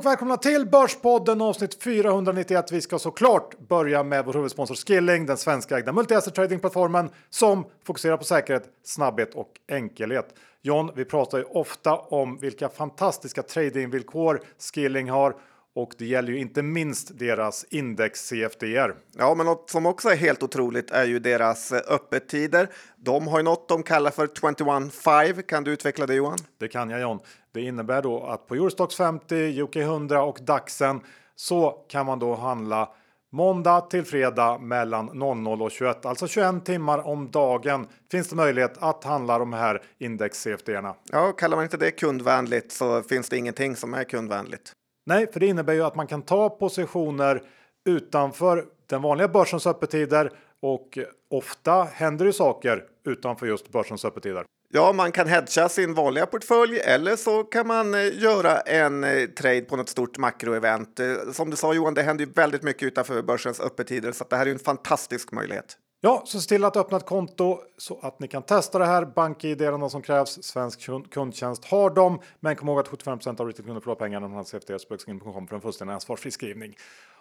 och välkomna till Börspodden avsnitt 491. Vi ska såklart börja med vår huvudsponsor Skilling, den svenska ägda multi-asset tradingplattformen som fokuserar på säkerhet, snabbhet och enkelhet. John, vi pratar ju ofta om vilka fantastiska tradingvillkor Skilling har och det gäller ju inte minst deras index CFDR. Ja, men något som också är helt otroligt är ju deras eh, öppettider. De har ju något de kallar för 21.5. Kan du utveckla det Johan? Det kan jag John. Det innebär då att på Eurostox 50, UK 100 och DAXen så kan man då handla Måndag till fredag mellan 00 och 21, alltså 21 timmar om dagen finns det möjlighet att handla de här index CFD-erna. Ja, kallar man inte det kundvänligt så finns det ingenting som är kundvänligt. Nej, för det innebär ju att man kan ta positioner utanför den vanliga börsens öppettider och ofta händer det saker utanför just börsens öppettider. Ja, man kan hedga sin vanliga portfölj eller så kan man eh, göra en eh, trade på något stort makroevent. Eh, som du sa Johan, det händer ju väldigt mycket utanför börsens öppettider så det här är en fantastisk möjlighet. Ja, så se till att öppna ett konto så att ni kan testa det här. BankID är som krävs. Svensk kundtjänst har dem. Men kom ihåg att 75% av retailkunder förlorar pengar när man har efter spökskin.com för en fullständig ansvarsfri skrivning.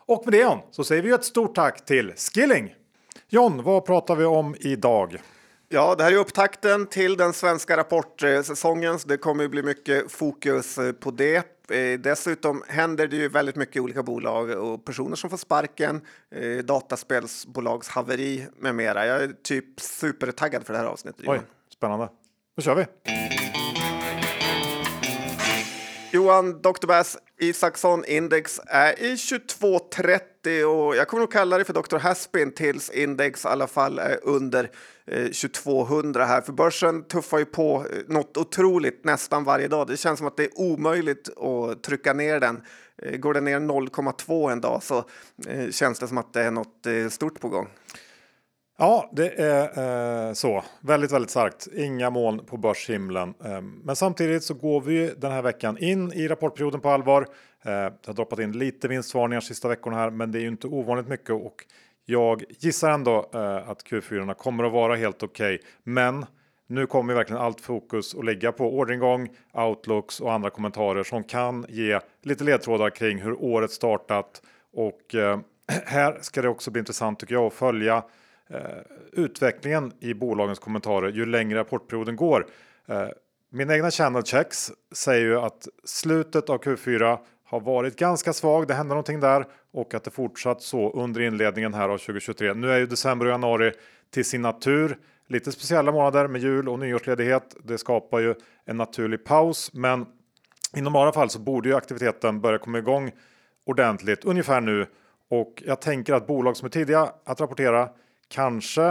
Och med det John, så säger vi ett stort tack till Skilling. John, vad pratar vi om idag? Ja, det här är upptakten till den svenska rapportsäsongen, så det kommer att bli mycket fokus eh, på det. Eh, dessutom händer det ju väldigt mycket olika bolag och personer som får sparken, eh, dataspelsbolags haveri med mera. Jag är typ supertaggad för det här avsnittet. Oj, spännande. Då kör vi! Johan Dr. Bass Isaksson index är i 2230 och jag kommer nog kalla det för Dr. Haspin tills index i alla fall är under eh, 2200 här. För börsen tuffar ju på eh, något otroligt nästan varje dag. Det känns som att det är omöjligt att trycka ner den. Eh, går den ner 0,2 en dag så eh, känns det som att det är något eh, stort på gång. Ja, det är eh, så. Väldigt, väldigt starkt. Inga moln på börshimlen. Eh, men samtidigt så går vi den här veckan in i rapportperioden på allvar. Eh, det har droppat in lite vinstvarningar sista veckorna här, men det är ju inte ovanligt mycket och jag gissar ändå eh, att Q4 kommer att vara helt okej. Okay. Men nu kommer verkligen allt fokus att ligga på orderingång, outlooks och andra kommentarer som kan ge lite ledtrådar kring hur året startat och eh, här ska det också bli intressant tycker jag att följa Eh, utvecklingen i bolagens kommentarer ju längre rapportperioden går. Eh, Mina egna channel checks säger ju att slutet av Q4 har varit ganska svag. Det hände någonting där och att det fortsatt så under inledningen här av 2023. Nu är ju december och januari till sin natur lite speciella månader med jul och nyårsledighet. Det skapar ju en naturlig paus, men i normala fall så borde ju aktiviteten börja komma igång ordentligt ungefär nu och jag tänker att bolag som är tidiga att rapportera kanske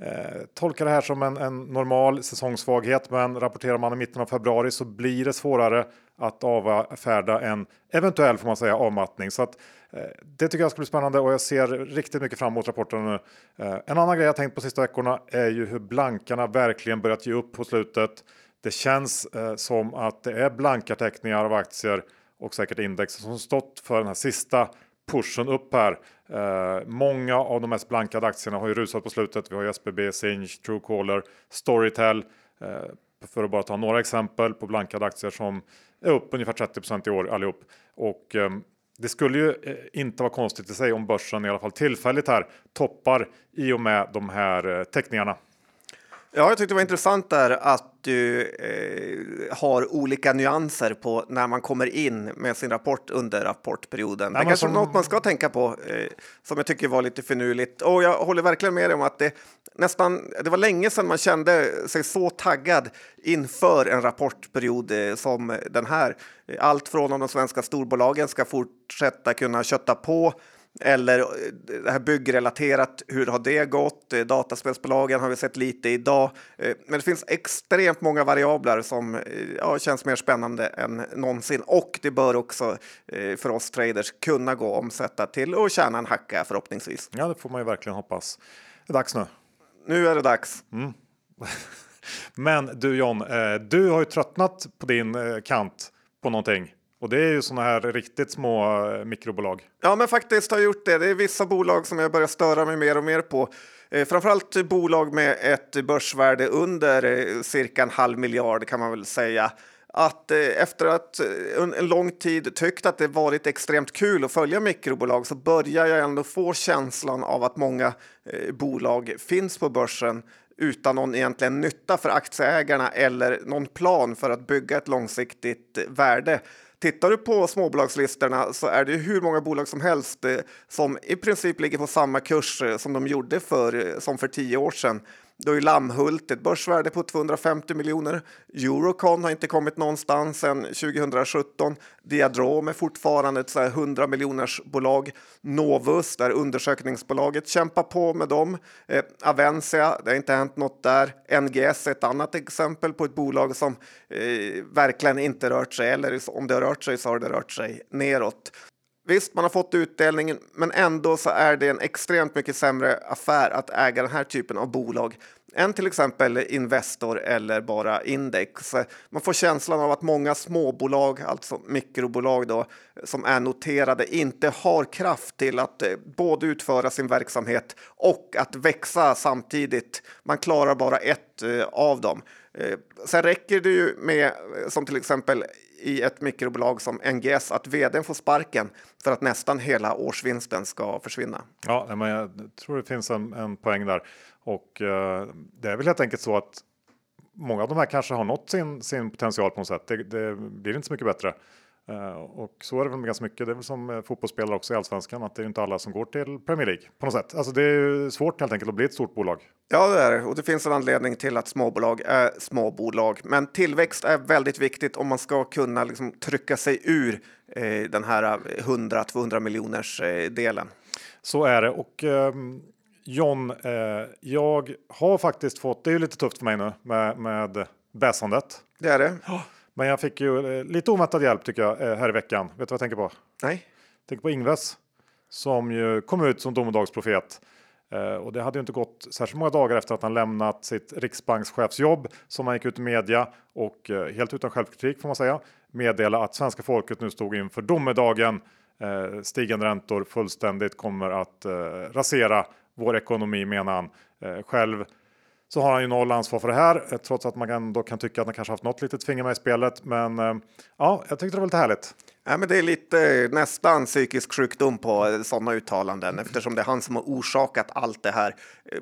eh, tolkar det här som en, en, normal säsongssvaghet, men rapporterar man i mitten av februari så blir det svårare att avfärda en eventuell får man säga avmattning. Så att, eh, det tycker jag ska bli spännande och jag ser riktigt mycket fram emot rapporten nu. Eh, en annan grej jag tänkt på sista veckorna är ju hur blankarna verkligen börjat ge upp på slutet. Det känns eh, som att det är blanka teckningar av aktier och säkert index som stått för den här sista pushen upp här. Eh, många av de mest blankade aktierna har ju rusat på slutet. Vi har ju SBB, Sinch, Truecaller, Storytel. Eh, för att bara ta några exempel på blankade aktier som är upp ungefär 30% i år allihop. Och eh, det skulle ju eh, inte vara konstigt i sig om börsen i alla fall tillfälligt här toppar i och med de här eh, teckningarna. Ja, jag tyckte det var intressant där att du eh, har olika nyanser på när man kommer in med sin rapport under rapportperioden. Ja, det är kanske som... något man ska tänka på eh, som jag tycker var lite finurligt. Och jag håller verkligen med dig om att det nästan, det var länge sedan man kände sig så taggad inför en rapportperiod eh, som den här. Allt från om de svenska storbolagen ska fortsätta kunna kötta på eller eh, det här byggrelaterat, hur har det gått? Eh, dataspelsbolagen har vi sett lite idag. Eh, men det finns extremt många variabler som ja, känns mer spännande än någonsin. Och det bör också för oss traders kunna gå att omsätta till och tjäna en hacka förhoppningsvis. Ja, det får man ju verkligen hoppas. Det är dags nu. Nu är det dags. Mm. Men du John, du har ju tröttnat på din kant på någonting. Och det är ju sådana här riktigt små eh, mikrobolag. Ja, men faktiskt har jag gjort det. Det är vissa bolag som jag börjar störa mig mer och mer på. Eh, framförallt bolag med ett börsvärde under eh, cirka en halv miljard kan man väl säga. att eh, efter att eh, en, en lång tid tyckt att det varit extremt kul att följa mikrobolag så börjar jag ändå få känslan av att många eh, bolag finns på börsen utan någon egentligen nytta för aktieägarna eller någon plan för att bygga ett långsiktigt eh, värde. Tittar du på småbolagslistorna så är det hur många bolag som helst eh, som i princip ligger på samma kurs eh, som de gjorde för, eh, som för tio år sedan. Då är Lammhult ett börsvärde på 250 miljoner. Eurocon har inte kommit någonstans sedan 2017. Diadrom är fortfarande ett 100 miljoners bolag. Novus, där undersökningsbolaget kämpar på med dem. Eh, Avencia, det har inte hänt något där. NGS är ett annat exempel på ett bolag som eh, verkligen inte rört sig, eller om det har rört sig så har det rört sig neråt. Visst, man har fått utdelningen, men ändå så är det en extremt mycket sämre affär att äga den här typen av bolag än till exempel Investor eller bara index. Man får känslan av att många småbolag, alltså mikrobolag då, som är noterade, inte har kraft till att eh, både utföra sin verksamhet och att växa samtidigt. Man klarar bara ett eh, av dem. Eh, sen räcker det ju med, som till exempel i ett mikrobolag som NGS att vdn får sparken för att nästan hela årsvinsten ska försvinna. Ja, men jag tror det finns en, en poäng där och eh, det är väl helt enkelt så att många av de här kanske har nått sin, sin potential på något sätt. Det, det blir inte så mycket bättre. Uh, och så är det väl ganska mycket. Det är väl som uh, fotbollsspelare också i allsvenskan att det är inte alla som går till Premier League på något sätt. Alltså det är svårt helt enkelt att bli ett stort bolag. Ja, det är och det finns en anledning till att småbolag är småbolag. Men tillväxt är väldigt viktigt om man ska kunna liksom, trycka sig ur eh, den här 100-200 miljoners eh, delen. Så är det och ehm, John, eh, jag har faktiskt fått, det är ju lite tufft för mig nu med, med bäsandet. Det är det. Men jag fick ju eh, lite oväntad hjälp tycker jag eh, här i veckan. Vet du vad jag tänker på? Nej. Jag tänker på Ingves som ju kom ut som domedagsprofet. Eh, och det hade ju inte gått särskilt många dagar efter att han lämnat sitt riksbankschefsjobb som han gick ut i media och helt utan självkritik får man säga meddela att svenska folket nu stod inför domedagen. Stigande räntor fullständigt kommer att rasera vår ekonomi menar han. Själv så har han ju noll ansvar för det här eh, trots att man ändå kan tycka att han kanske haft något litet finger med i spelet. Men eh, ja, jag tyckte det var lite härligt. Ja, men det är lite nästan psykisk sjukdom på sådana uttalanden eftersom det är han som har orsakat allt det här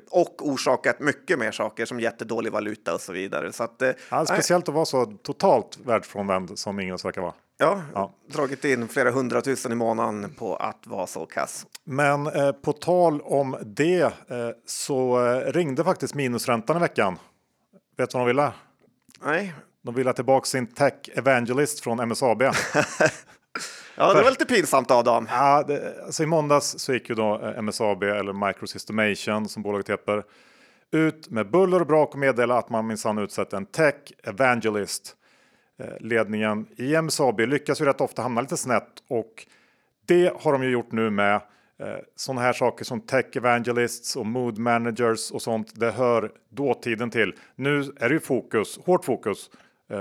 och orsakat mycket mer saker som jättedålig valuta och så vidare. Så att, ja, speciellt att vara så totalt världsfrånvänd som Ingels verkar vara. Ja, ja, dragit in flera hundratusen i månaden på att vara så kass. Men eh, på tal om det eh, så eh, ringde faktiskt minusräntan i veckan. Vet du vad de ville? Nej. De ville ha tillbaka sin tech evangelist från MSAB. ja, det var lite pinsamt av dem. Ja, det, alltså I måndags så gick ju då eh, MSAB eller Microsystemation som bolaget heter ut med buller och brak och meddela att man minsann utsett en tech evangelist Eh, ledningen i MSAB lyckas ju rätt ofta hamna lite snett och det har de ju gjort nu med eh, sådana här saker som tech evangelists och mood managers och sånt. Det hör dåtiden till. Nu är det ju fokus, hårt fokus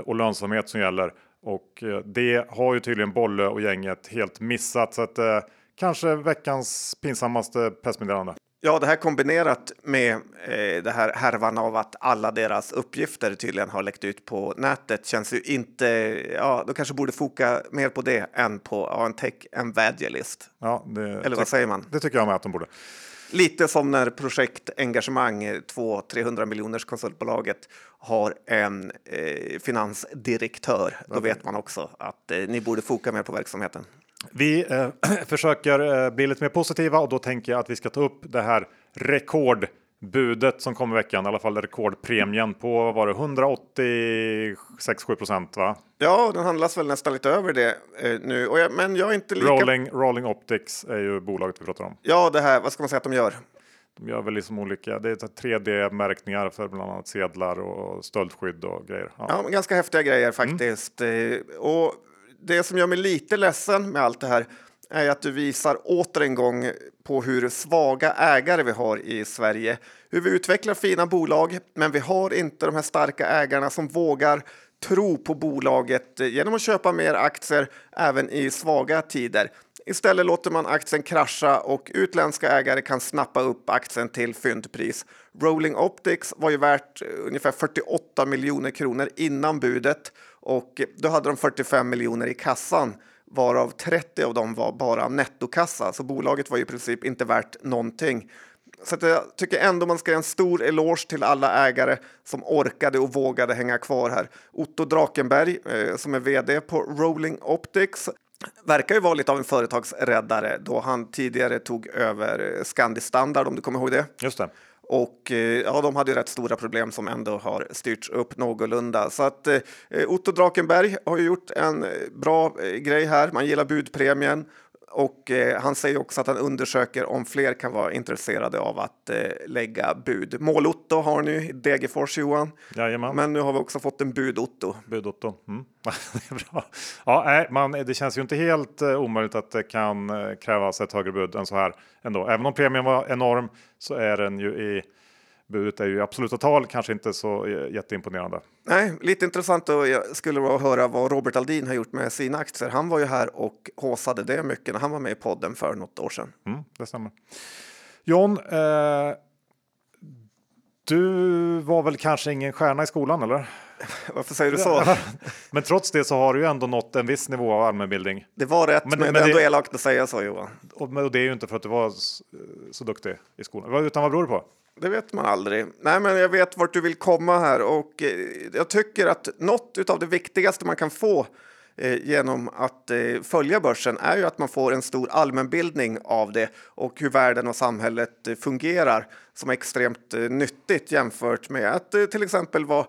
och lönsamhet som gäller och det har ju tydligen Bolle och gänget helt missat så att kanske veckans pinsammaste pressmeddelande. Ja, det här kombinerat med eh, det här härvan av att alla deras uppgifter tydligen har läckt ut på nätet känns ju inte... Ja, de kanske borde foka mer på det än på ja, en tech evangelist. Ja, det, Eller vad säger man? Det tycker jag med att de borde. Lite som när projektengagemang, 200-300 miljoners konsultbolaget har en eh, finansdirektör. Då vet man också att eh, ni borde foka mer på verksamheten. Vi eh, försöker eh, bli lite mer positiva och då tänker jag att vi ska ta upp det här rekordbudet som kom i veckan, i alla fall rekordpremien på vad var det 186-7 procent va? Ja, den handlas väl nästan lite över det eh, nu. Jag, men jag är inte lika... Rolling, Rolling Optics är ju bolaget vi pratar om. Ja, det här, vad ska man säga att de gör? De gör väl liksom olika, det är 3D-märkningar för bland annat sedlar och stöldskydd och grejer. Ja, ja ganska häftiga grejer faktiskt. Mm. Och det som gör mig lite ledsen med allt det här är att du visar åter en gång på hur svaga ägare vi har i Sverige. Hur vi utvecklar fina bolag, men vi har inte de här starka ägarna som vågar tro på bolaget eh, genom att köpa mer aktier även i svaga tider. Istället låter man aktien krascha och utländska ägare kan snappa upp aktien till fyndpris. Rolling Optics var ju värt eh, ungefär 48 miljoner kronor innan budet och då hade de 45 miljoner i kassan varav 30 av dem var bara nettokassa, så bolaget var i princip inte värt någonting. Så jag tycker ändå man ska ge en stor eloge till alla ägare som orkade och vågade hänga kvar här. Otto Drakenberg, eh, som är vd på Rolling Optics, verkar ju vara lite av en företagsräddare då han tidigare tog över Scandi Standard, om du kommer ihåg det. Just det. Och eh, ja, de hade ju rätt stora problem som ändå har styrts upp någorlunda. Så att eh, Otto Drakenberg har ju gjort en eh, bra grej här. Man gillar budpremien och eh, han säger också att han undersöker om fler kan vara intresserade av att eh, lägga bud. Mål-Otto har ni i Degerfors Johan. Jajamän. Men nu har vi också fått en bud-Otto. Bud-Otto. Mm. bra. Ja, nej, man, det känns ju inte helt eh, omöjligt att det kan eh, krävas ett högre bud än så här ändå. Även om premien var enorm så är den ju i budet är ju i absoluta tal kanske inte så eh, jätteimponerande. Nej, lite intressant och jag skulle vara höra vad Robert Aldin har gjort med sina aktier. Han var ju här och håsade det mycket när han var med i podden för något år sedan. Mm, det stämmer. John, eh, du var väl kanske ingen stjärna i skolan eller? Varför säger du så? men trots det så har du ju ändå nått en viss nivå av allmänbildning. Det var rätt, men, men, men det är ändå elakt att säga så Johan. Och, och det är ju inte för att du var så, så duktig i skolan, utan vad beror det på? Det vet man aldrig. Nej, men jag vet vart du vill komma här och eh, jag tycker att något av det viktigaste man kan få eh, genom att eh, följa börsen är ju att man får en stor allmänbildning av det och hur världen och samhället fungerar som är extremt nyttigt jämfört med att till exempel vara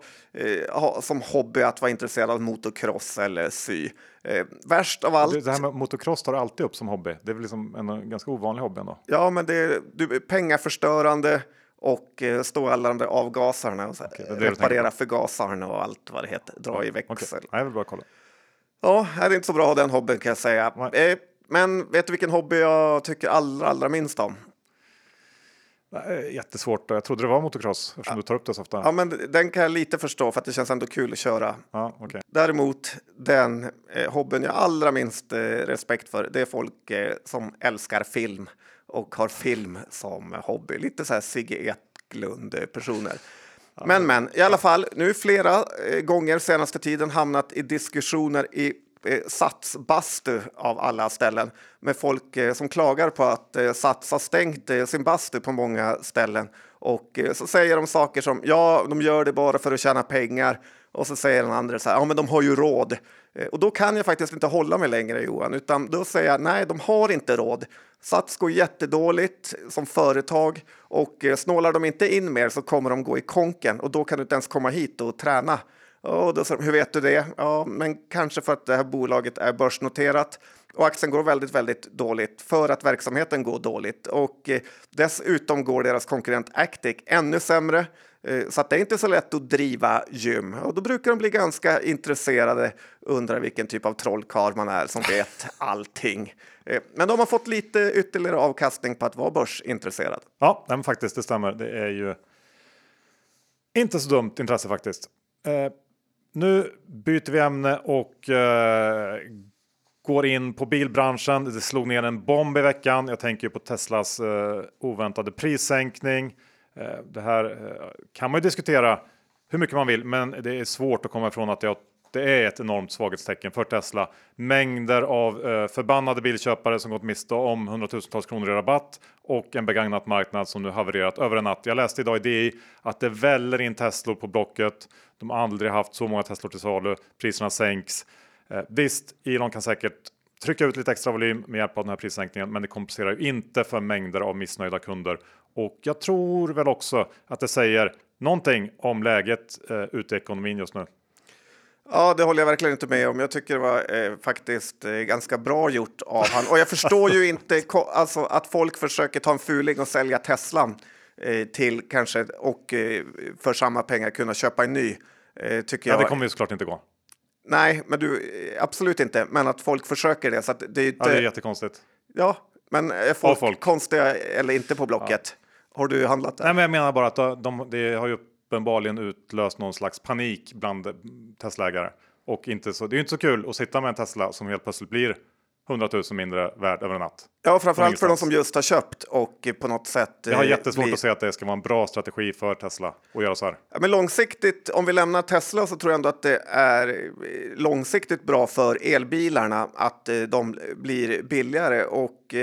ha som hobby att vara intresserad av motocross eller sy. värst av allt. Det här med motocross tar du alltid upp som hobby. Det är väl liksom en ganska ovanlig hobby ändå. Ja, men det är du, pengaförstörande och eh, stå alla de där avgasarna och så okay, reparera förgasarna och allt vad det heter, dra i växel. Okay. Nej, det bra kolla. Ja, det är inte så bra att ha den hobbyn kan jag säga. Nej. Eh, men vet du vilken hobby jag tycker allra, allra minst om? Jättesvårt. Jag trodde det var motocross eftersom ja. du tar upp det så ofta. Ja, men den kan jag lite förstå för att det känns ändå kul att köra. Ja, okay. Däremot den eh, hobbyn jag allra minst eh, respekt för, det är folk eh, som älskar film och har film som hobby. Lite så här Sigge Eklund-personer. Men, men i alla fall, nu flera eh, gånger senaste tiden hamnat i diskussioner i eh, Sats-bastu av alla ställen med folk eh, som klagar på att eh, Sats har stängt eh, sin bastu på många ställen. Och eh, så säger de saker som ja, de gör det bara för att tjäna pengar. Och så säger den andra så här, ja men de har ju råd. Eh, och då kan jag faktiskt inte hålla mig längre Johan, utan då säger jag nej, de har inte råd. Sats går jättedåligt som företag och eh, snålar de inte in mer så kommer de gå i konken och då kan du inte ens komma hit och träna. Och då hur vet du det? Ja, men kanske för att det här bolaget är börsnoterat och aktien går väldigt, väldigt dåligt för att verksamheten går dåligt och eh, dessutom går deras konkurrent Actic ännu sämre. Eh, så det är inte så lätt att driva gym och då brukar de bli ganska intresserade, undrar vilken typ av trollkarl man är som vet allting. Eh, men de har fått lite ytterligare avkastning på att vara börsintresserad. Ja, men faktiskt, det stämmer. Det är ju inte så dumt intresse faktiskt. Eh, nu byter vi ämne och eh, går in på bilbranschen. Det slog ner en bomb i veckan. Jag tänker på Teslas eh, oväntade prissänkning. Eh, det här eh, kan man ju diskutera hur mycket man vill, men det är svårt att komma ifrån att det är ett enormt svaghetstecken för Tesla. Mängder av eh, förbannade bilköpare som gått miste om hundratusentals kronor i rabatt och en begagnat marknad som nu havererat över en natt. Jag läste idag i DI att det väller in Teslor på Blocket. De har aldrig haft så många Teslor till salu. Priserna sänks. Eh, visst, Elon kan säkert trycka ut lite extra volym med hjälp av den här prissänkningen, men det kompenserar ju inte för mängder av missnöjda kunder och jag tror väl också att det säger någonting om läget eh, ute i ekonomin just nu. Ja, det håller jag verkligen inte med om. Jag tycker det var eh, faktiskt eh, ganska bra gjort av han. Och jag förstår ju inte alltså, att folk försöker ta en fuling och sälja Teslan eh, till kanske och eh, för samma pengar kunna köpa en ny. Eh, tycker ja, jag. det kommer ju såklart inte gå. Nej, men du absolut inte. Men att folk försöker det. Så det, är inte... ja, det är jättekonstigt. Ja, men är folk, folk. konstiga eller inte på Blocket? Ja. Har du handlat där? Nej, men jag menar bara att de, de, det har ju uppenbarligen utlöst någon slags panik bland Tesla-ägare. Och inte så, det är ju inte så kul att sitta med en Tesla som helt plötsligt blir 100 000 mindre värd över en natt. Ja, framförallt för de som just har köpt och på något sätt. Jag har eh, jättesvårt blir... att se att det ska vara en bra strategi för Tesla att göra så här. Ja, men långsiktigt, om vi lämnar Tesla så tror jag ändå att det är eh, långsiktigt bra för elbilarna att eh, de blir billigare och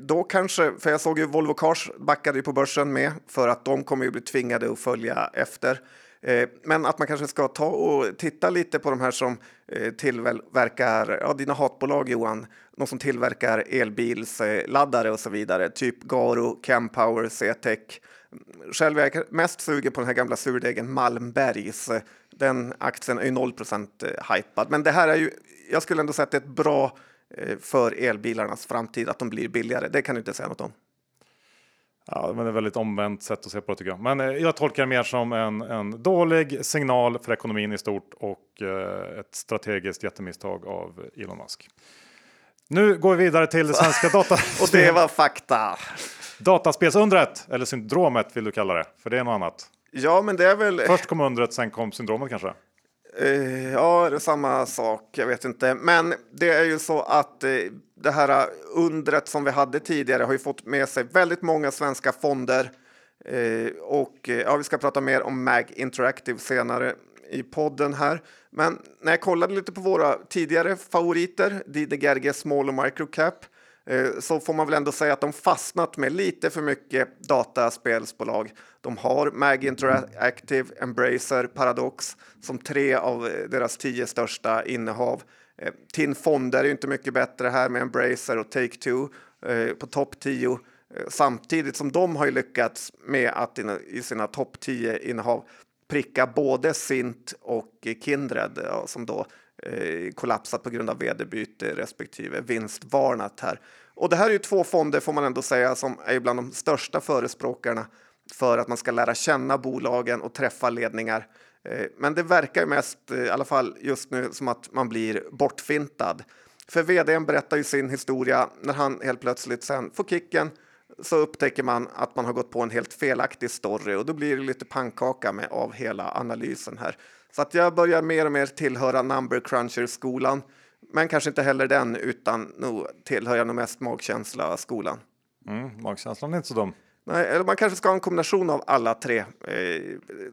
då kanske, för jag såg ju Volvo Cars backade ju på börsen med för att de kommer ju bli tvingade att följa efter. Eh, men att man kanske ska ta och titta lite på de här som eh, tillverkar, ja dina hatbolag Johan, de som tillverkar elbilsladdare och så vidare, typ Garo, Campower, C-tech. Själv är jag mest sugen på den här gamla surdegen Malmbergs. Den aktien är ju 0% eh, hypad, men det här är ju, jag skulle ändå säga att det är ett bra för elbilarnas framtid att de blir billigare. Det kan du inte säga något om. Ja, men det är väldigt omvänt sätt att se på det tycker jag. Men eh, jag tolkar det mer som en, en dålig signal för ekonomin i stort och eh, ett strategiskt jättemisstag av Elon Musk. Nu går vi vidare till det svenska data. och det var fakta. Dataspelsundret, eller syndromet vill du kalla det, för det är något annat. Ja, men det är väl... Först kom undret, sen kom syndromet kanske? Uh, ja, det är samma sak. Jag vet inte. Men det är ju så att uh, det här undret som vi hade tidigare har ju fått med sig väldigt många svenska fonder. Uh, och ja, vi ska prata mer om MAG Interactive senare i podden här. Men när jag kollade lite på våra tidigare favoriter, DDGRG Small och Microcap, Eh, Eh, så får man väl ändå säga att de fastnat med lite för mycket dataspelsbolag. De har Mag Interactive, Embracer, Paradox som tre av eh, deras tio största innehav. Eh, TIN Fonder är ju inte mycket bättre här med Embracer och Take-Two på topp 10 samtidigt som de har lyckats med att i sina topp 10 innehav pricka både Sint och Kindred som då eh, kollapsat på grund av vd-byte respektive vinstvarnat här. Och det här är ju två fonder får man ändå säga som är bland de största förespråkarna för att man ska lära känna bolagen och träffa ledningar. Eh, men det verkar ju mest, eh, i alla fall just nu, som att man blir bortfintad. För vdn berättar ju sin historia när han helt plötsligt sen får kicken så upptäcker man att man har gått på en helt felaktig story och då blir det lite pannkaka med av hela analysen här. Så att jag börjar mer och mer tillhöra number cruncher-skolan. Men kanske inte heller den, utan nog tillhör jag nog mest magkänsla-skolan. Mm, magkänslan är inte så dum. Nej, eller man kanske ska ha en kombination av alla tre. Eh,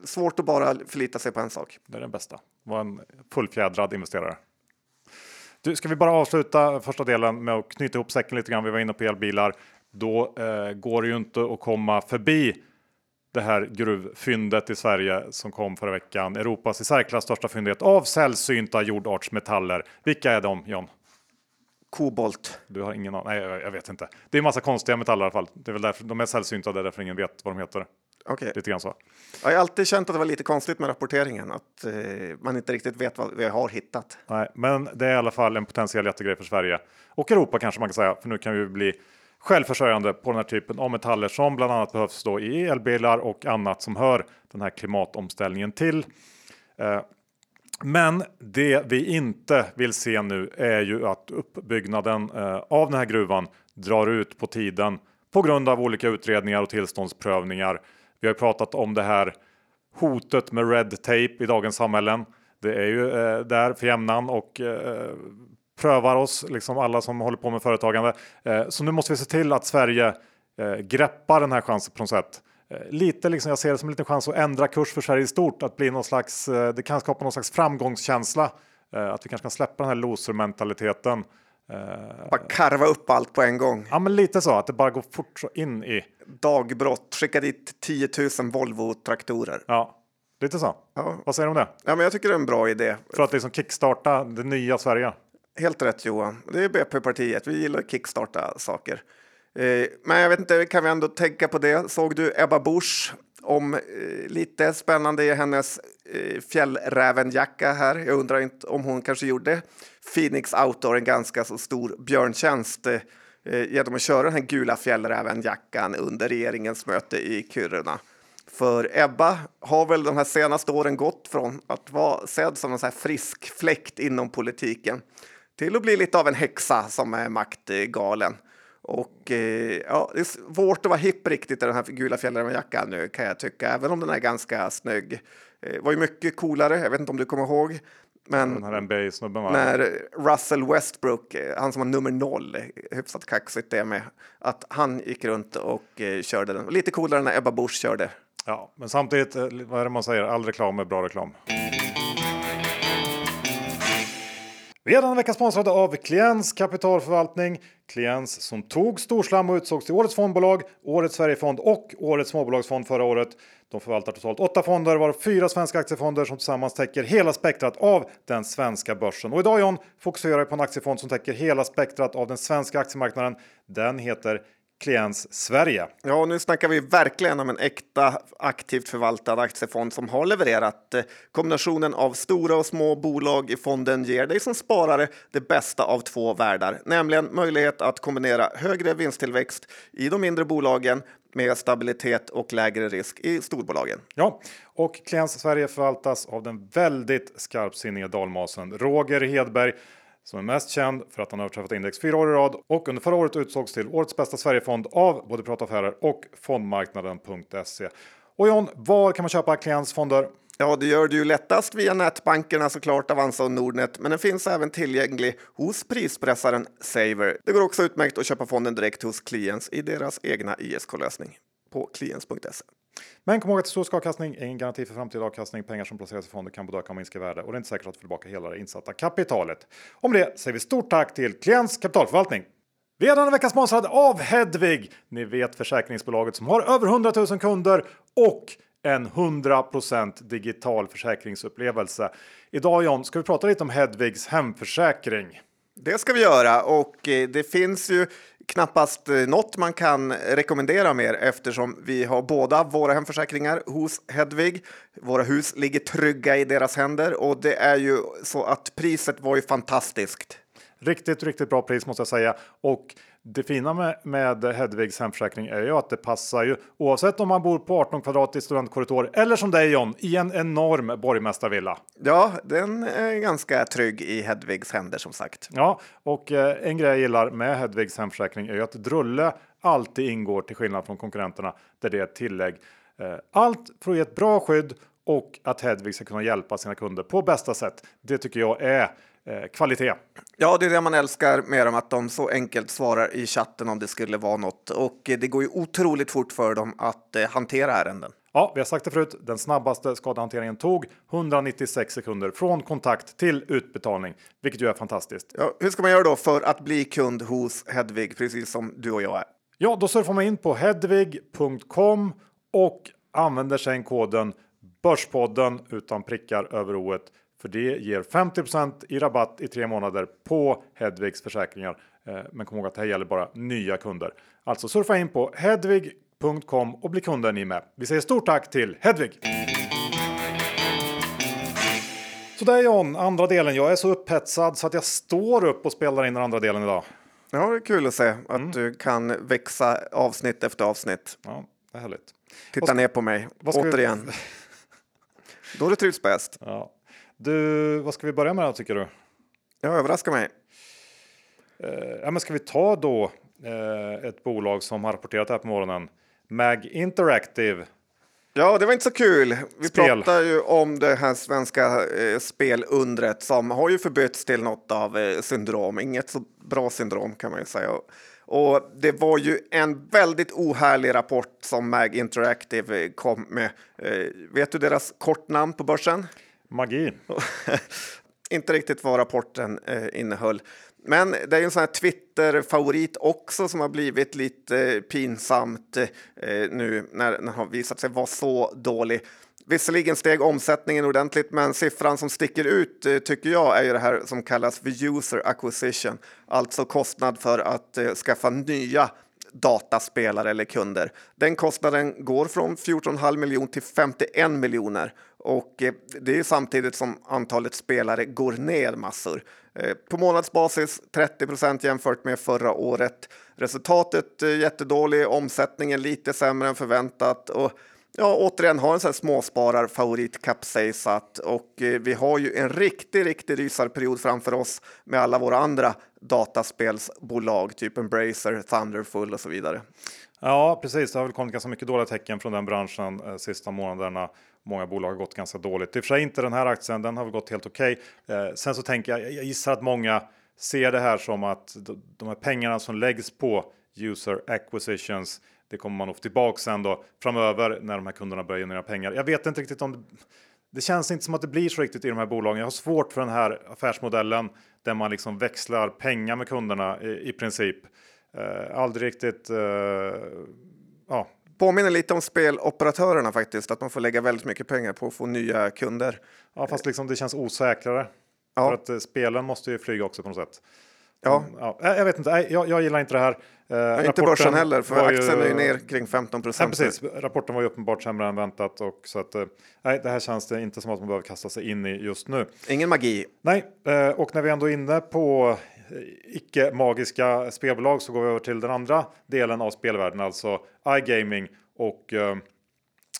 svårt att bara förlita sig på en sak. Det är den bästa. Var en fullfjädrad investerare. Du, ska vi bara avsluta första delen med att knyta ihop säcken lite grann. Vi var inne på elbilar. Då eh, går det ju inte att komma förbi det här gruvfyndet i Sverige som kom förra veckan. Europas i särklass största fyndighet av sällsynta jordartsmetaller. Vilka är de John? Kobolt. Du har ingen aning? Nej, jag vet inte. Det är en massa konstiga metaller i alla fall. Det är väl därför de är sällsynta, det är därför ingen vet vad de heter. Okej. Lite grann så. Jag har alltid känt att det var lite konstigt med rapporteringen, att eh, man inte riktigt vet vad vi har hittat. Nej, men det är i alla fall en potentiell jättegrej för Sverige och Europa kanske man kan säga, för nu kan vi bli självförsörjande på den här typen av metaller som bland annat behövs då i elbilar och annat som hör den här klimatomställningen till. Eh, men det vi inte vill se nu är ju att uppbyggnaden eh, av den här gruvan drar ut på tiden på grund av olika utredningar och tillståndsprövningar. Vi har pratat om det här hotet med red tape i dagens samhällen. Det är ju eh, där för jämnan och eh, prövar oss, liksom alla som håller på med företagande. Eh, så nu måste vi se till att Sverige eh, greppar den här chansen på något sätt. Eh, lite liksom, jag ser det som en liten chans att ändra kurs för Sverige i stort, att bli någon slags, det kan skapa någon slags framgångskänsla. Att vi kanske kan släppa den här loser-mentaliteten. Bara karva upp allt på en gång. Ja, men lite så att det bara går fort så in i. Dagbrott, skicka dit 10 000 Volvo-traktorer. Ja, lite så. Ja. Vad säger du om det? Ja, men jag tycker det är en bra idé. För att liksom kickstarta det nya Sverige. Helt rätt Johan. Det är BP-partiet. Vi gillar att kickstarta saker. Eh, men jag vet inte, kan vi ändå tänka på det? Såg du Ebba Busch om eh, lite spännande i hennes eh, fjällrävenjacka här? Jag undrar inte om hon kanske gjorde Phoenix Outdoor en ganska så stor björntjänst genom att köra den här gula fjällrävenjackan under regeringens möte i Kiruna. För Ebba har väl de här senaste åren gått från att vara sedd som en så här frisk fläkt inom politiken till att bli lite av en häxa som är maktgalen. Och eh, ja, det är svårt att vara hipp riktigt i den här gula fjällrävenjackan nu kan jag tycka, även om den är ganska snygg. Eh, var ju mycket coolare, jag vet inte om du kommer ihåg, Men när Russell Westbrook, eh, han som var nummer noll, hyfsat kaxigt det med, att han gick runt och eh, körde den. Lite coolare när Ebba Busch körde. Ja, men samtidigt, eh, vad är det man säger? All reklam är bra reklam. Vi är denna vecka sponsrade av Kliens kapitalförvaltning. Kliens som tog Storslam och utsågs till Årets fondbolag, Årets Sverigefond och Årets småbolagsfond förra året. De förvaltar totalt åtta fonder, varav fyra svenska aktiefonder som tillsammans täcker hela spektrat av den svenska börsen. Och idag John fokuserar vi på en aktiefond som täcker hela spektrat av den svenska aktiemarknaden. Den heter Kliens Sverige. Ja, nu snackar vi verkligen om en äkta aktivt förvaltad aktiefond som har levererat. Kombinationen av stora och små bolag i fonden ger dig som sparare det bästa av två världar, nämligen möjlighet att kombinera högre vinsttillväxt i de mindre bolagen med stabilitet och lägre risk i storbolagen. Ja, och Kliens Sverige förvaltas av den väldigt skarpsinniga dalmasen Roger Hedberg som är mest känd för att han överträffat index fyra år i rad och under förra året utsågs till årets bästa Sverigefond av både Prata Affärer och fondmarknaden.se. Och John, var kan man köpa Klients fonder? Ja, det gör du ju lättast via nätbankerna såklart, Avanza och Nordnet, men den finns även tillgänglig hos prispressaren Saver. Det går också utmärkt att köpa fonden direkt hos Kliens i deras egna ISK-lösning på kliens.se. Men kom ihåg att historisk avkastning är ingen garanti för framtida avkastning. Pengar som placeras i fonder kan både öka och minska i värde och det är inte säkert att få tillbaka hela det insatta kapitalet. Om det säger vi stort tack till Klients kapitalförvaltning. Vi är denna vecka sponsrade av Hedvig. Ni vet försäkringsbolaget som har över 100 000 kunder och en 100% digital försäkringsupplevelse. Idag John ska vi prata lite om Hedvigs hemförsäkring. Det ska vi göra och eh, det finns ju knappast eh, något man kan rekommendera mer eftersom vi har båda våra hemförsäkringar hos Hedvig. Våra hus ligger trygga i deras händer och det är ju så att priset var ju fantastiskt. Riktigt, riktigt bra pris måste jag säga. Och det fina med, med Hedvigs hemförsäkring är ju att det passar ju oavsett om man bor på 18 kvadrat i studentkorridor eller som dig John i en enorm borgmästarvilla. Ja, den är ganska trygg i Hedvigs händer som sagt. Ja, och eh, en grej jag gillar med Hedvigs hemförsäkring är ju att Drulle alltid ingår till skillnad från konkurrenterna där det är ett tillägg. Eh, allt för att ge ett bra skydd och att Hedvig ska kunna hjälpa sina kunder på bästa sätt. Det tycker jag är eh, kvalitet. Ja, det är det man älskar med dem, att de så enkelt svarar i chatten om det skulle vara något. Och eh, det går ju otroligt fort för dem att eh, hantera ärenden. Ja, vi har sagt det förut. Den snabbaste skadehanteringen tog 196 sekunder från kontakt till utbetalning, vilket ju är fantastiskt. Ja, hur ska man göra då för att bli kund hos Hedvig, precis som du och jag är? Ja, då surfar man in på hedvig.com och använder sig koden Börspodden utan prickar över o för det ger 50% i rabatt i tre månader på Hedvigs försäkringar. Eh, men kom ihåg att det här gäller bara nya kunder. Alltså surfa in på hedvig.com och bli kunder ni med. Vi säger stort tack till Hedvig! Så där John, andra delen. Jag är så upphetsad så att jag står upp och spelar in den andra delen idag. Ja, det är kul att se att mm. du kan växa avsnitt efter avsnitt. Ja, det är härligt. Titta ska, ner på mig, återigen. Vi... Då du trivs bäst. Ja. Du, vad ska vi börja med då tycker du? Ja, överraska mig. Eh, ja, men ska vi ta då eh, ett bolag som har rapporterat här på morgonen? Mag Interactive. Ja, det var inte så kul. Vi Spel. pratar ju om det här svenska eh, spelundret som har ju förbytts till något av eh, syndrom. Inget så bra syndrom kan man ju säga. Och det var ju en väldigt ohärlig rapport som Mag Interactive kom med. Eh, vet du deras kortnamn på börsen? Magi. Inte riktigt vad rapporten eh, innehöll. Men det är en sån här Twitter-favorit också som har blivit lite eh, pinsamt eh, nu när den har visat sig vara så dålig. Visserligen steg omsättningen ordentligt, men siffran som sticker ut eh, tycker jag är ju det här som kallas för user acquisition, alltså kostnad för att eh, skaffa nya dataspelare eller kunder. Den kostnaden går från 14,5 miljoner till 51 miljoner och eh, det är samtidigt som antalet spelare går ner massor. Eh, på månadsbasis 30 procent jämfört med förra året. Resultatet eh, jättedålig, omsättningen lite sämre än förväntat och ja, återigen har en sån här småspararfavorit kapsejsat och eh, vi har ju en riktig, riktig rysarperiod framför oss med alla våra andra dataspelsbolag, typ Embracer, Thunderful och så vidare. Ja, precis. Det har väl kommit ganska mycket dåliga tecken från den branschen eh, sista månaderna. Många bolag har gått ganska dåligt. I och för sig inte den här aktien, den har väl gått helt okej. Okay. Eh, sen så tänker jag, jag gissar att många ser det här som att de här pengarna som läggs på user acquisitions, det kommer man nog tillbaka sen då framöver när de här kunderna börjar generera pengar. Jag vet inte riktigt om det, det känns inte som att det blir så riktigt i de här bolagen. Jag har svårt för den här affärsmodellen där man liksom växlar pengar med kunderna i, i princip. Eh, aldrig riktigt. Eh, ja. Påminner lite om speloperatörerna faktiskt, att man får lägga väldigt mycket pengar på att få nya kunder. Ja, fast liksom det känns osäkrare. Ja. För att eh, spelen måste ju flyga också på något sätt. Ja. ja. Jag vet inte, jag, jag gillar inte det här. Eh, inte börsen heller, för aktien är ju ner kring 15 procent. Ja, precis, rapporten var ju uppenbart sämre än väntat och så att eh, nej, det här känns det inte som att man behöver kasta sig in i just nu. Ingen magi. Nej, eh, och när vi ändå är inne på eh, icke magiska spelbolag så går vi över till den andra delen av spelvärlden, alltså iGaming och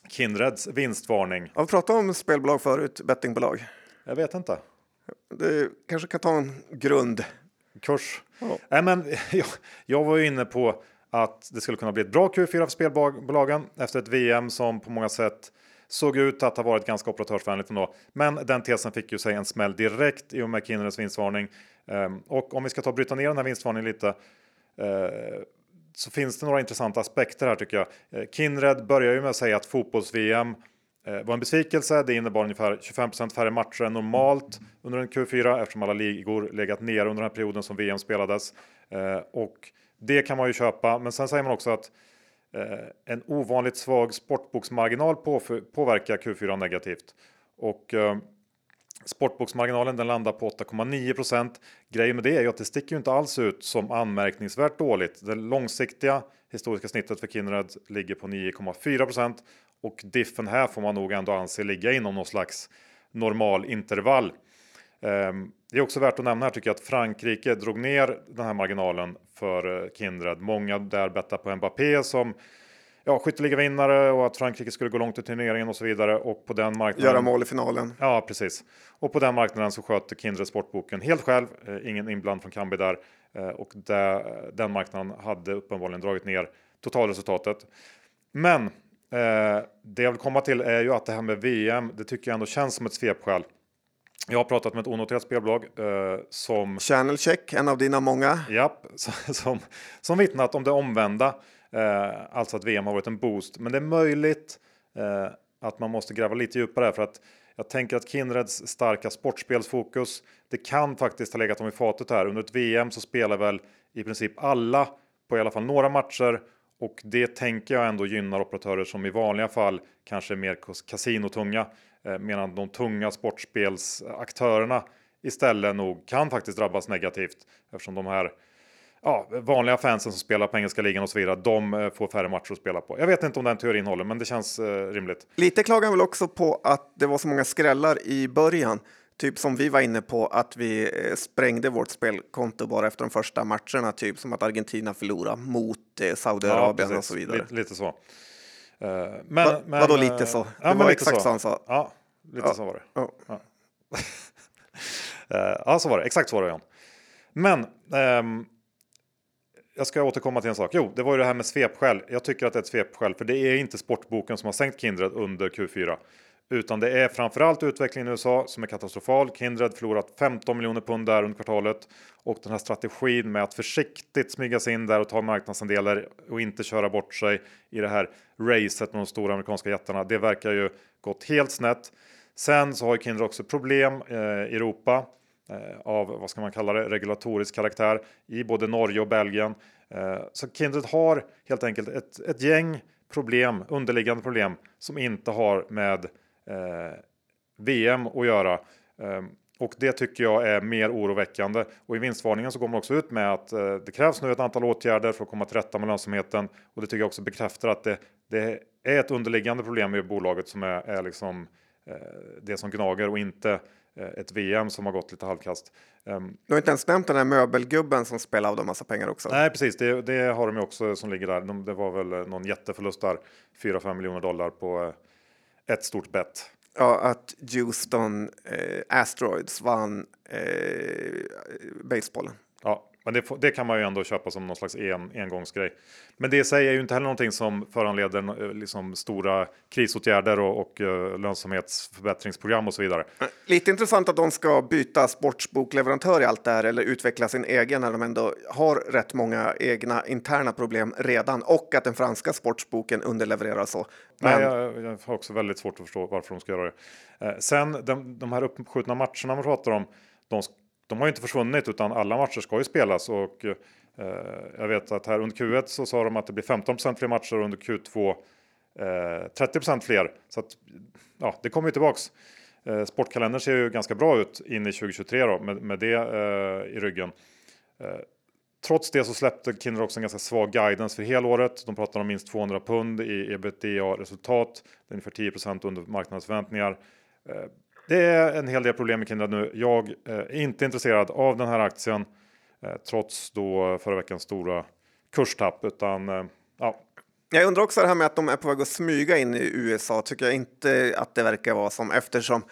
Kindreds vinstvarning. Har vi pratat om spelbolag förut, bettingbolag? Jag vet inte. Det kanske kan ta en grund. Kurs. Ja. Nej, men jag, jag var ju inne på att det skulle kunna bli ett bra Q4 för spelbolagen efter ett VM som på många sätt såg ut att ha varit ganska operatörsvänligt ändå. Men den tesen fick ju sig en smäll direkt i och med Kindreds vinstvarning. Ehm, och om vi ska ta och bryta ner den här vinstvarningen lite eh, så finns det några intressanta aspekter här tycker jag. Eh, Kindred börjar ju med att säga att fotbolls-VM Eh, var en besvikelse. Det innebar ungefär 25 färre matcher än normalt under en Q4 eftersom alla ligor legat ner under den här perioden som VM spelades. Eh, och det kan man ju köpa, men sen säger man också att eh, en ovanligt svag sportboksmarginal påverkar Q4 negativt. Och eh, Sportboksmarginalen den landar på 8,9% Grejen med det är ju att det sticker ju inte alls ut som anmärkningsvärt dåligt. Det långsiktiga historiska snittet för Kindred ligger på 9,4 och diffen här får man nog ändå anse ligga inom någon slags normal intervall. Ehm, det är också värt att nämna här tycker jag att Frankrike drog ner den här marginalen för eh, Kindred. Många där bettar på Mbappé som ja, skytteligavinnare och att Frankrike skulle gå långt i turneringen och så vidare. Och på den marknaden. Göra mål i finalen. Ja, precis. Och på den marknaden så sköt Kindred Sportboken helt själv. Eh, ingen inbland från Kambi där. Eh, och där, den marknaden hade uppenbarligen dragit ner totalresultatet. Men det jag vill komma till är ju att det här med VM, det tycker jag ändå känns som ett svepskäl. Jag har pratat med ett onoterat spelbolag eh, som... Channel Check, en av dina många. Japp, som, som vittnat om det omvända. Eh, alltså att VM har varit en boost. Men det är möjligt eh, att man måste gräva lite djupare för att jag tänker att Kindreds starka sportspelsfokus, det kan faktiskt ha legat dem i fatet här. Under ett VM så spelar väl i princip alla på i alla fall några matcher och det tänker jag ändå gynnar operatörer som i vanliga fall kanske är mer kasinotunga. Eh, medan de tunga sportspelsaktörerna istället nog kan faktiskt drabbas negativt eftersom de här ja, vanliga fansen som spelar på engelska ligan och så vidare, de eh, får färre matcher att spela på. Jag vet inte om den teorin håller, men det känns eh, rimligt. Lite klagar väl också på att det var så många skrällar i början. Typ som vi var inne på att vi eh, sprängde vårt spelkonto bara efter de första matcherna, typ som att Argentina förlorade mot eh, Saudiarabien ja, och så vidare. Lite, lite så. Uh, men, Va, men, vadå lite så? Det ja, var exakt så han sa. Ja, lite ja. så var det. Ja. Ja. ja, så var det. Exakt så var det, Jan. Men um, jag ska återkomma till en sak. Jo, det var ju det här med svepskäl. Jag tycker att det är ett svepskäl, för det är inte sportboken som har sänkt Kindred under Q4. Utan det är framförallt utvecklingen i USA som är katastrofal. Kindred förlorat 15 miljoner pund där under kvartalet. Och den här strategin med att försiktigt smyga sig in där och ta marknadsandelar och inte köra bort sig i det här racet med de stora amerikanska jättarna. Det verkar ju gått helt snett. Sen så har Kindred också problem eh, i Europa eh, av vad ska man kalla det regulatorisk karaktär i både Norge och Belgien. Eh, så Kindred har helt enkelt ett, ett gäng problem, underliggande problem som inte har med eh, VM att göra. Eh, och det tycker jag är mer oroväckande. Och i vinstvarningen så går man också ut med att eh, det krävs nu ett antal åtgärder för att komma till rätta med lönsamheten. Och det tycker jag också bekräftar att det, det är ett underliggande problem i bolaget som är, är liksom eh, det som gnager och inte eh, ett VM som har gått lite halvkast. Um, du har inte ens nämnt den här möbelgubben som spelar av dem massa pengar också. Nej, precis. Det, det har de ju också som ligger där. De, det var väl någon jätteförlust där, 4-5 miljoner dollar på eh, ett stort bett. Ja, att Houston eh, Asteroids vann eh, basebollen. Ja, Men det, det, kan man ju ändå köpa som någon slags en, engångsgrej. Men det i sig är ju inte heller någonting som föranleder eh, liksom, stora krisåtgärder och, och uh, lönsamhetsförbättringsprogram och så vidare. Lite intressant att de ska byta sportsbokleverantör i allt det här eller utveckla sin egen när de ändå har rätt många egna interna problem redan och att den franska sportsboken underlevererar så. Men... Nej, jag, jag, har också väldigt svårt att förstå varför de ska göra det. Eh, sen de, de här uppskjutna matcherna man pratar om, de de har ju inte försvunnit utan alla matcher ska ju spelas och eh, jag vet att här under Q1 så sa de att det blir 15% fler matcher och under Q2 eh, 30% fler. Så att ja, det kommer ju tillbaks. Eh, sportkalendern ser ju ganska bra ut in i 2023 då med, med det eh, i ryggen. Eh, trots det så släppte Kinder också en ganska svag guidance för helåret. De pratar om minst 200 pund i ebitda-resultat. Det är ungefär 10 under marknadsförväntningar. Eh, det är en hel del problem med Kindred nu. Jag eh, är inte intresserad av den här aktien eh, trots då förra veckans stora kurstapp utan eh, ja. Jag undrar också det här med att de är på väg att smyga in i USA tycker jag inte att det verkar vara som eftersom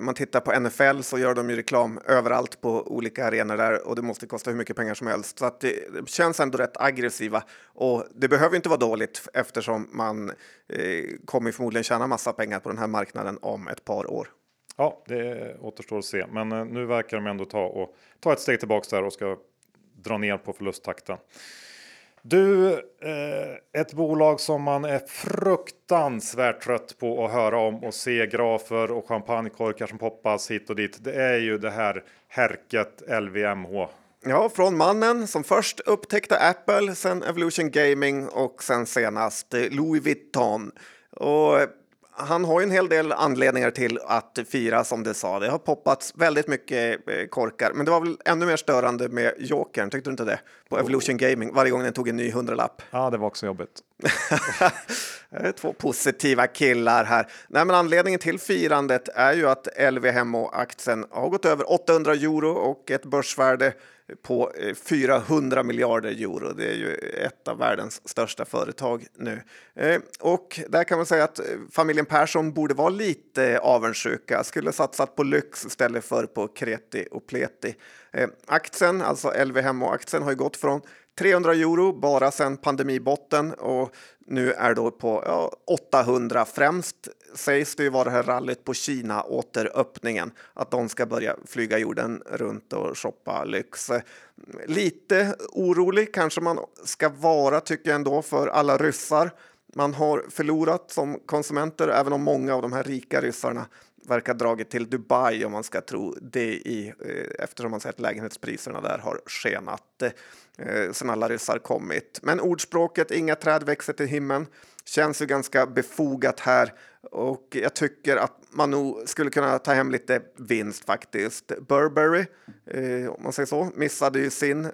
man tittar på NFL så gör de ju reklam överallt på olika arenor där och det måste kosta hur mycket pengar som helst. Så att det känns ändå rätt aggressiva och det behöver inte vara dåligt eftersom man eh, kommer förmodligen tjäna massa pengar på den här marknaden om ett par år. Ja, det återstår att se, men eh, nu verkar de ändå ta och ta ett steg tillbaks där och ska dra ner på förlusttakten. Du, eh, ett bolag som man är fruktansvärt trött på att höra om och se grafer och champagnekorkar som poppas hit och dit. Det är ju det här härket LVMH. Ja, från mannen som först upptäckte Apple, sen Evolution Gaming och sen senast Louis Vuitton. Och han har ju en hel del anledningar till att fira som du sa. Det har poppats väldigt mycket eh, korkar, men det var väl ännu mer störande med Jokern, tyckte du inte det? På Evolution Gaming, varje gång den tog en ny hundralapp. Ja, det var också jobbigt. Två positiva killar här. Nej, men anledningen till firandet är ju att LVMH-aktien har gått över 800 euro och ett börsvärde på eh, 400 miljarder euro. Det är ju ett av världens största företag nu. Eh, och där kan man säga att eh, familjen Persson borde vara lite avundsjuka. Skulle satsat på lyx istället för på kreti och pleti. Aktien, alltså LVMH-aktien, har ju gått från 300 euro bara sedan pandemibotten och nu är då på ja, 800 främst sägs det ju vara det här rallyt på Kina återöppningen att de ska börja flyga jorden runt och shoppa lyx. Lite orolig kanske man ska vara tycker jag ändå för alla ryssar. Man har förlorat som konsumenter även om många av de här rika ryssarna verkar dragit till Dubai om man ska tro DI eh, eftersom man säger att lägenhetspriserna där har skenat eh, sen alla ryssar kommit. Men ordspråket inga träd växer till himlen känns ju ganska befogat här och jag tycker att man nog skulle kunna ta hem lite vinst faktiskt. Burberry, eh, om man säger så, missade ju sin eh,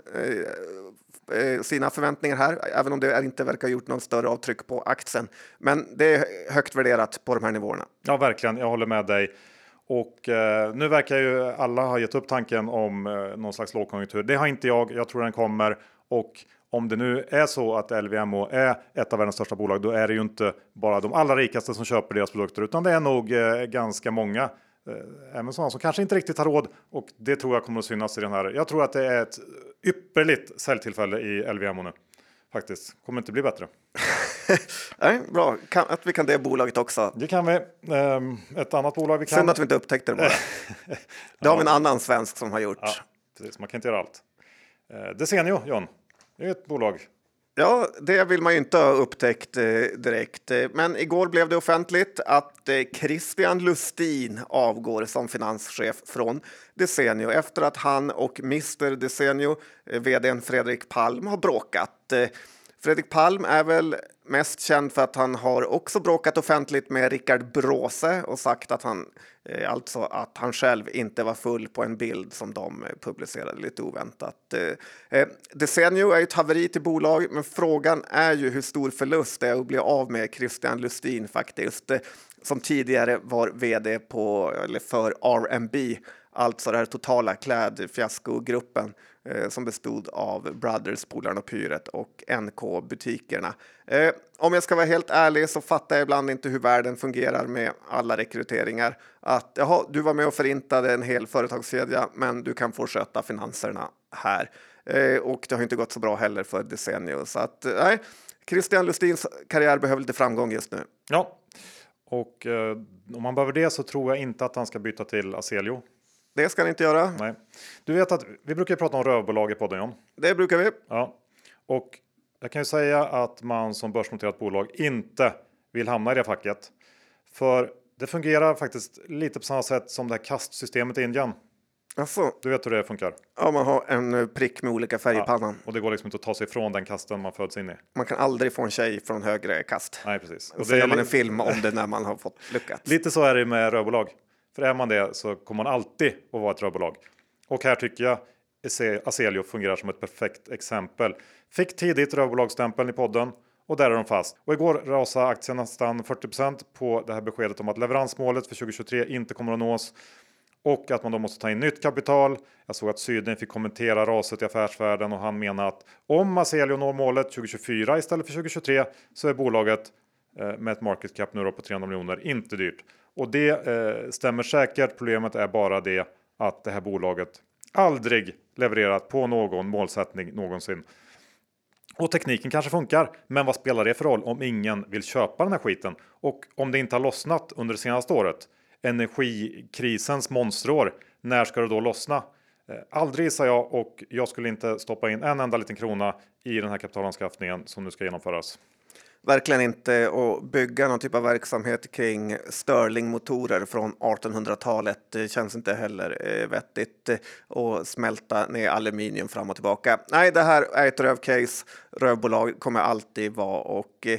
Eh, sina förväntningar här, även om det inte verkar ha gjort någon större avtryck på aktien. Men det är högt värderat på de här nivåerna. Ja, verkligen. Jag håller med dig. Och eh, nu verkar ju alla ha gett upp tanken om eh, någon slags lågkonjunktur. Det har inte jag. Jag tror den kommer och om det nu är så att LVMH är ett av världens största bolag, då är det ju inte bara de allra rikaste som köper deras produkter, utan det är nog eh, ganska många. Eh, även sådana som kanske inte riktigt har råd och det tror jag kommer att synas i den här. Jag tror att det är ett ypperligt säljtillfälle i LVMH nu. Faktiskt, kommer inte bli bättre. Nej, bra, kan, att vi kan det bolaget också. Det kan vi. Um, ett annat bolag vi kan. Synd att vi inte upptäckte det bara. det har vi en annan svensk som har gjort. Ja, precis. Man kan inte göra allt. Uh, Desenio, John. Det är ett bolag. Ja, det vill man ju inte ha upptäckt eh, direkt. Eh, men igår blev det offentligt att eh, Christian Lustin avgår som finanschef från Desenio efter att han och Mr Desenio, eh, vdn Fredrik Palm, har bråkat. Eh, Fredrik Palm är väl mest känd för att han har också bråkat offentligt med Richard Bråse och sagt att han eh, alltså att han själv inte var full på en bild som de eh, publicerade lite oväntat. Eh, eh Desenio är ett haveri till bolag, men frågan är ju hur stor förlust det är att bli av med Christian Lustin faktiskt, eh, som tidigare var vd på eller för R&B alltså den här totala klädfiaskogruppen eh, Eh, som bestod av Brothers, Polarn och Pyret och NK-butikerna. Eh, om jag ska vara helt ärlig så fattar jag ibland inte hur världen fungerar med alla rekryteringar. Att jaha, du var med och förintade en hel företagskedja, men du kan få sköta finanserna här. Eh, och det har inte gått så bra heller för decennier. Så att, eh, nej, Christian Lustins karriär behöver lite framgång just nu. Ja, och eh, om man behöver det så tror jag inte att han ska byta till Aselio. Det ska han inte göra. Nej. Du vet att vi brukar prata om rövbolag i podden John. Det brukar vi. Ja, och jag kan ju säga att man som börsnoterat bolag inte vill hamna i det facket. För det fungerar faktiskt lite på samma sätt som det här kastsystemet i Indien. Alltså, Du vet hur det funkar? ja, man har en eh, prick med olika färg i pannan. Och det går liksom inte att ta sig ifrån den kasten man föds in i. Man kan aldrig få en tjej från högre kast. Nej, precis. Och så gör man en film om det när man har fått lyckats. Lite så är det med rörbolag. För är man det så kommer man alltid att vara ett rörbolag. Och här tycker jag Aselio fungerar som ett perfekt exempel. Fick tidigt rörbolagsstämpeln i podden och där är de fast. Och igår rasade aktien nästan 40% på det här beskedet om att leveransmålet för 2023 inte kommer att nås och att man då måste ta in nytt kapital. Jag såg att Syden fick kommentera raset i affärsvärlden och han menar att om Aselio når målet 2024 istället för 2023 så är bolaget eh, med ett market cap nu på 300 miljoner inte dyrt. Och det eh, stämmer säkert. Problemet är bara det att det här bolaget aldrig levererat på någon målsättning någonsin. Och tekniken kanske funkar, men vad spelar det för roll om ingen vill köpa den här skiten? Och om det inte har lossnat under det senaste året, energikrisens monsterår, när ska det då lossna? Eh, aldrig gissar jag och jag skulle inte stoppa in en enda liten krona i den här kapitalanskaffningen som nu ska genomföras verkligen inte att bygga någon typ av verksamhet kring stirlingmotorer från 1800-talet. Det känns inte heller eh, vettigt eh, att smälta ner aluminium fram och tillbaka. Nej, det här är ett rövcase. Rövbolag kommer alltid vara och eh,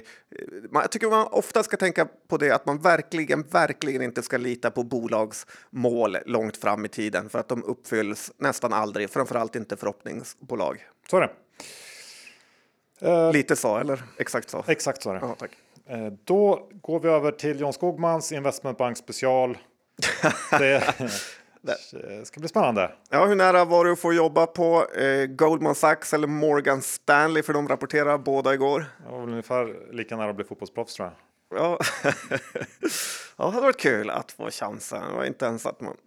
jag tycker man ofta ska tänka på det att man verkligen, verkligen inte ska lita på bolagsmål långt fram i tiden för att de uppfylls nästan aldrig, framförallt inte förhoppningsbolag. Så är det. Uh, Lite så, eller exakt så? Exakt så är det. Ja, tack. Uh, då går vi över till John Skogmans investmentbank special. det ska bli spännande. Ja, hur nära var du att få jobba på eh, Goldman Sachs eller Morgan Stanley? För de rapporterade båda igår. Jag var ungefär lika nära att bli fotbollsproffs tror jag. Ja. ja, det hade varit kul att få chansen. Det var inte ens att man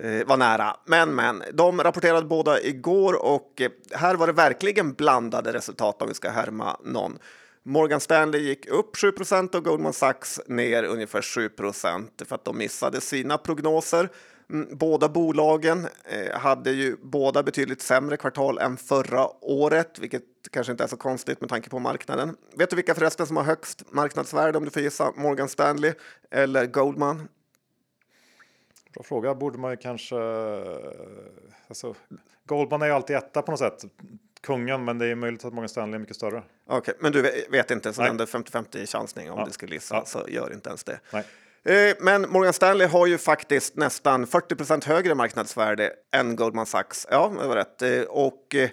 eh, var nära. Men, men, de rapporterade båda igår och eh, här var det verkligen blandade resultat om vi ska härma någon. Morgan Stanley gick upp 7% och Goldman Sachs ner ungefär 7% för att de missade sina prognoser. Mm, båda bolagen eh, hade ju båda betydligt sämre kvartal än förra året, vilket kanske inte är så konstigt med tanke på marknaden. Vet du vilka förresten som har högst marknadsvärde om du får gissa? Morgan Stanley eller Goldman? Bra fråga. Borde man ju kanske... Alltså, Goldman är ju alltid etta på något sätt. Kungen, men det är möjligt att Morgan Stanley är mycket större. Okej, okay, men du vet inte, så är 50-50 chansning om ja. du skulle gissa, ja. så gör inte ens det. Nej. Eh, men Morgan Stanley har ju faktiskt nästan 40 procent högre marknadsvärde än Goldman Sachs. Ja, det var rätt. Eh, och, eh,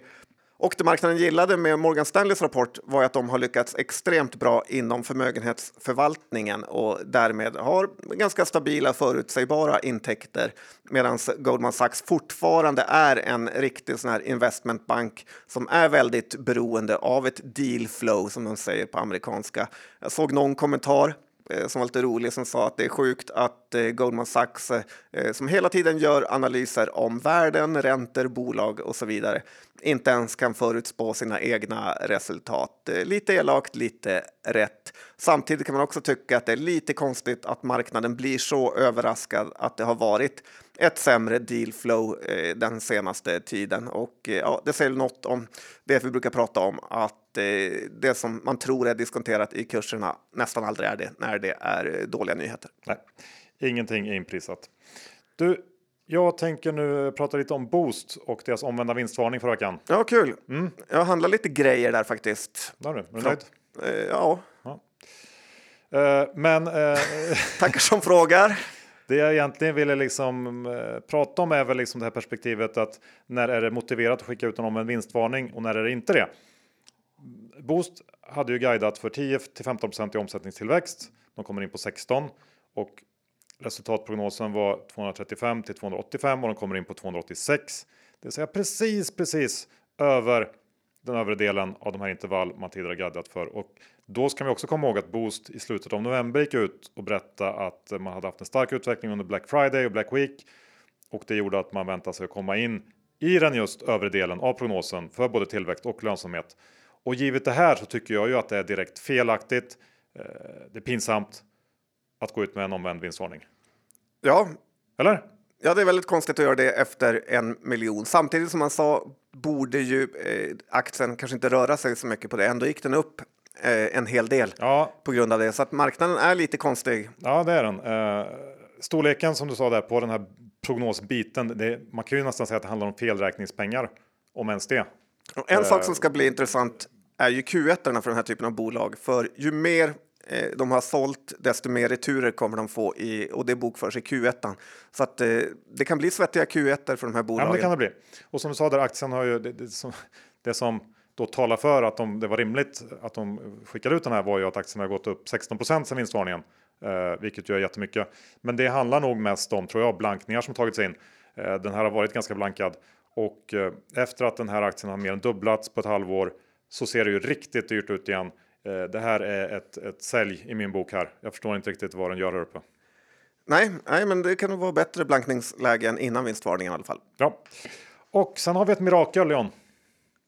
och det marknaden gillade med Morgan Stanleys rapport var att de har lyckats extremt bra inom förmögenhetsförvaltningen och därmed har ganska stabila förutsägbara intäkter medan Goldman Sachs fortfarande är en riktig sån här investmentbank som är väldigt beroende av ett deal flow som de säger på amerikanska. Jag såg någon kommentar Eh, som var lite rolig som sa att det är sjukt att eh, Goldman Sachs eh, som hela tiden gör analyser om värden, räntor, bolag och så vidare inte ens kan förutspå sina egna resultat. Lite elakt, lite rätt. Samtidigt kan man också tycka att det är lite konstigt att marknaden blir så överraskad att det har varit ett sämre dealflow eh, den senaste tiden. Och eh, ja, det säger något om det vi brukar prata om, att eh, det som man tror är diskonterat i kurserna nästan aldrig är det när det är dåliga nyheter. Nej, ingenting är inprisat. Du, jag tänker nu prata lite om Boost och deras omvända vinstvarning förra veckan. Ja, kul. Mm. Jag handlar lite grejer där faktiskt. Där du, är du nöjd? ja. ja. Men... Uh, Tackar som frågar. Det jag egentligen ville liksom, eh, prata om är väl liksom det här perspektivet att när är det motiverat att skicka ut en vinstvarning och när är det inte det? Boost hade ju guidat för 10 till 15 i omsättningstillväxt. De kommer in på 16 och resultatprognosen var 235 till 285 och de kommer in på 286. Det vill säga precis, precis över den övre delen av de här intervall man tidigare guidat för. Och då ska vi också komma ihåg att Boost i slutet av november gick ut och berättade att man hade haft en stark utveckling under Black Friday och Black Week. Och det gjorde att man väntade sig att komma in i den just övre delen av prognosen för både tillväxt och lönsamhet. Och givet det här så tycker jag ju att det är direkt felaktigt. Eh, det är pinsamt att gå ut med en omvänd vinstvarning. Ja, eller? Ja, det är väldigt konstigt att göra det efter en miljon. Samtidigt som man sa borde ju eh, aktien kanske inte röra sig så mycket på det. Ändå gick den upp eh, en hel del ja. på grund av det. Så att marknaden är lite konstig. Ja, det är den. Eh, storleken som du sa där på den här prognosbiten. Det, man kan ju nästan säga att det handlar om felräkningspengar, om ens det. Och en sak som ska bli intressant är ju Q1 för den här typen av bolag. För ju mer Eh, de har sålt, desto mer returer kommer de få i, och det bokförs i Q1. Så att eh, det kan bli svettiga Q1 för de här bolagen. Ja, det kan det bli. Och som du sa där, aktien har ju det, det, som, det som då talar för att de, det var rimligt att de skickade ut den här var ju att aktien har gått upp 16 sen vinstvarningen, eh, vilket ju är jättemycket. Men det handlar nog mest om, tror jag, blankningar som tagits in. Eh, den här har varit ganska blankad och eh, efter att den här aktien har mer än dubblats på ett halvår så ser det ju riktigt dyrt ut igen. Eh, det här är ett, ett sälj i min bok här. Jag förstår inte riktigt vad den gör här uppe. Nej, nej, men det kan nog vara bättre blankningslägen innan vinstvarningen i alla fall. Ja, och sen har vi ett mirakel, John.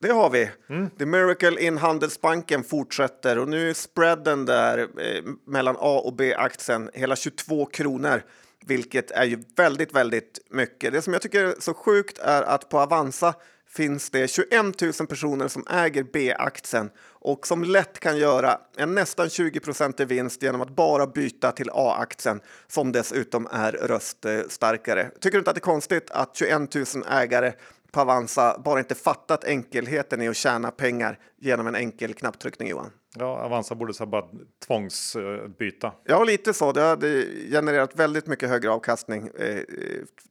Det har vi. Mm. The Miracle in Handelsbanken fortsätter och nu är spreaden där eh, mellan A och B-aktien hela 22 kronor, vilket är ju väldigt, väldigt mycket. Det som jag tycker är så sjukt är att på Avanza finns det 21 000 personer som äger B-aktien och som lätt kan göra en nästan 20 i vinst genom att bara byta till A-aktien som dessutom är röststarkare. Tycker du inte att det är konstigt att 21 000 ägare på Avanza bara inte fattat enkelheten i att tjäna pengar genom en enkel knapptryckning Johan? Ja, Avanza borde så bara tvångsbyta. Ja, lite så. Det hade genererat väldigt mycket högre avkastning eh,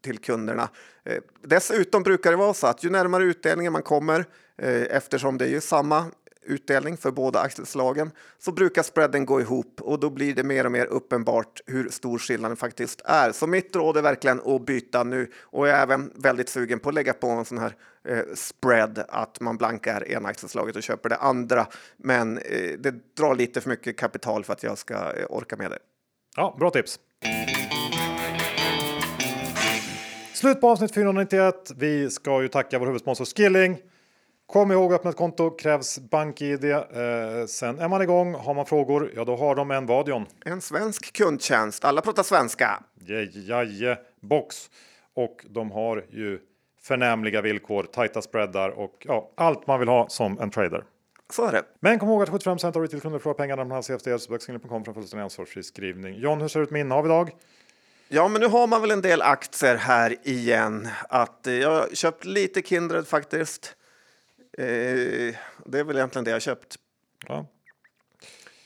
till kunderna. Eh, dessutom brukar det vara så att ju närmare utdelningen man kommer, eh, eftersom det är ju samma utdelning för båda aktieslagen så brukar spreaden gå ihop och då blir det mer och mer uppenbart hur stor skillnaden faktiskt är. Så mitt råd är verkligen att byta nu och jag är även väldigt sugen på att lägga på en sån här eh, spread att man blankar ena aktieslaget och köper det andra. Men eh, det drar lite för mycket kapital för att jag ska eh, orka med det. Ja, bra tips. Slut på avsnitt 491. Vi ska ju tacka vår huvudsponsor Skilling Kom ihåg att öppna ett konto krävs BankID. Eh, sen är man igång. Har man frågor, ja då har de en vad John? En svensk kundtjänst. Alla pratar svenska. Jaje, box. Och de har ju förnämliga villkor, tajta spreadar och ja, allt man vill ha som en trader. Så är det. Men kom ihåg att 75 av retailkunder förlorar pengar när man har CFD så Böcksingle.com från fullständig ansvarsfri skrivning. John, hur ser det ut med innehav idag? Ja, men nu har man väl en del aktier här igen. Att eh, jag har köpt lite Kindred faktiskt. Eh, det är väl egentligen det jag köpt. Ja.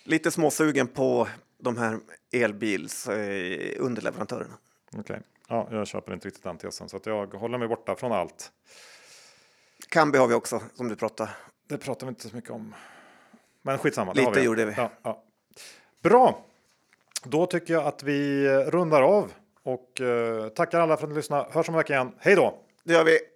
Lite småsugen på de här elbils eh, underleverantörerna. Okej, okay. ja, jag köper inte riktigt den tesen så att jag håller mig borta från allt. Kambi har vi också som du pratar. Det pratar vi inte så mycket om. Men skitsamma. Lite vi. gjorde vi. Ja, ja. Bra, då tycker jag att vi rundar av och uh, tackar alla för att ni lyssnade. Hörs om en vecka igen. Hej då! Det gör vi.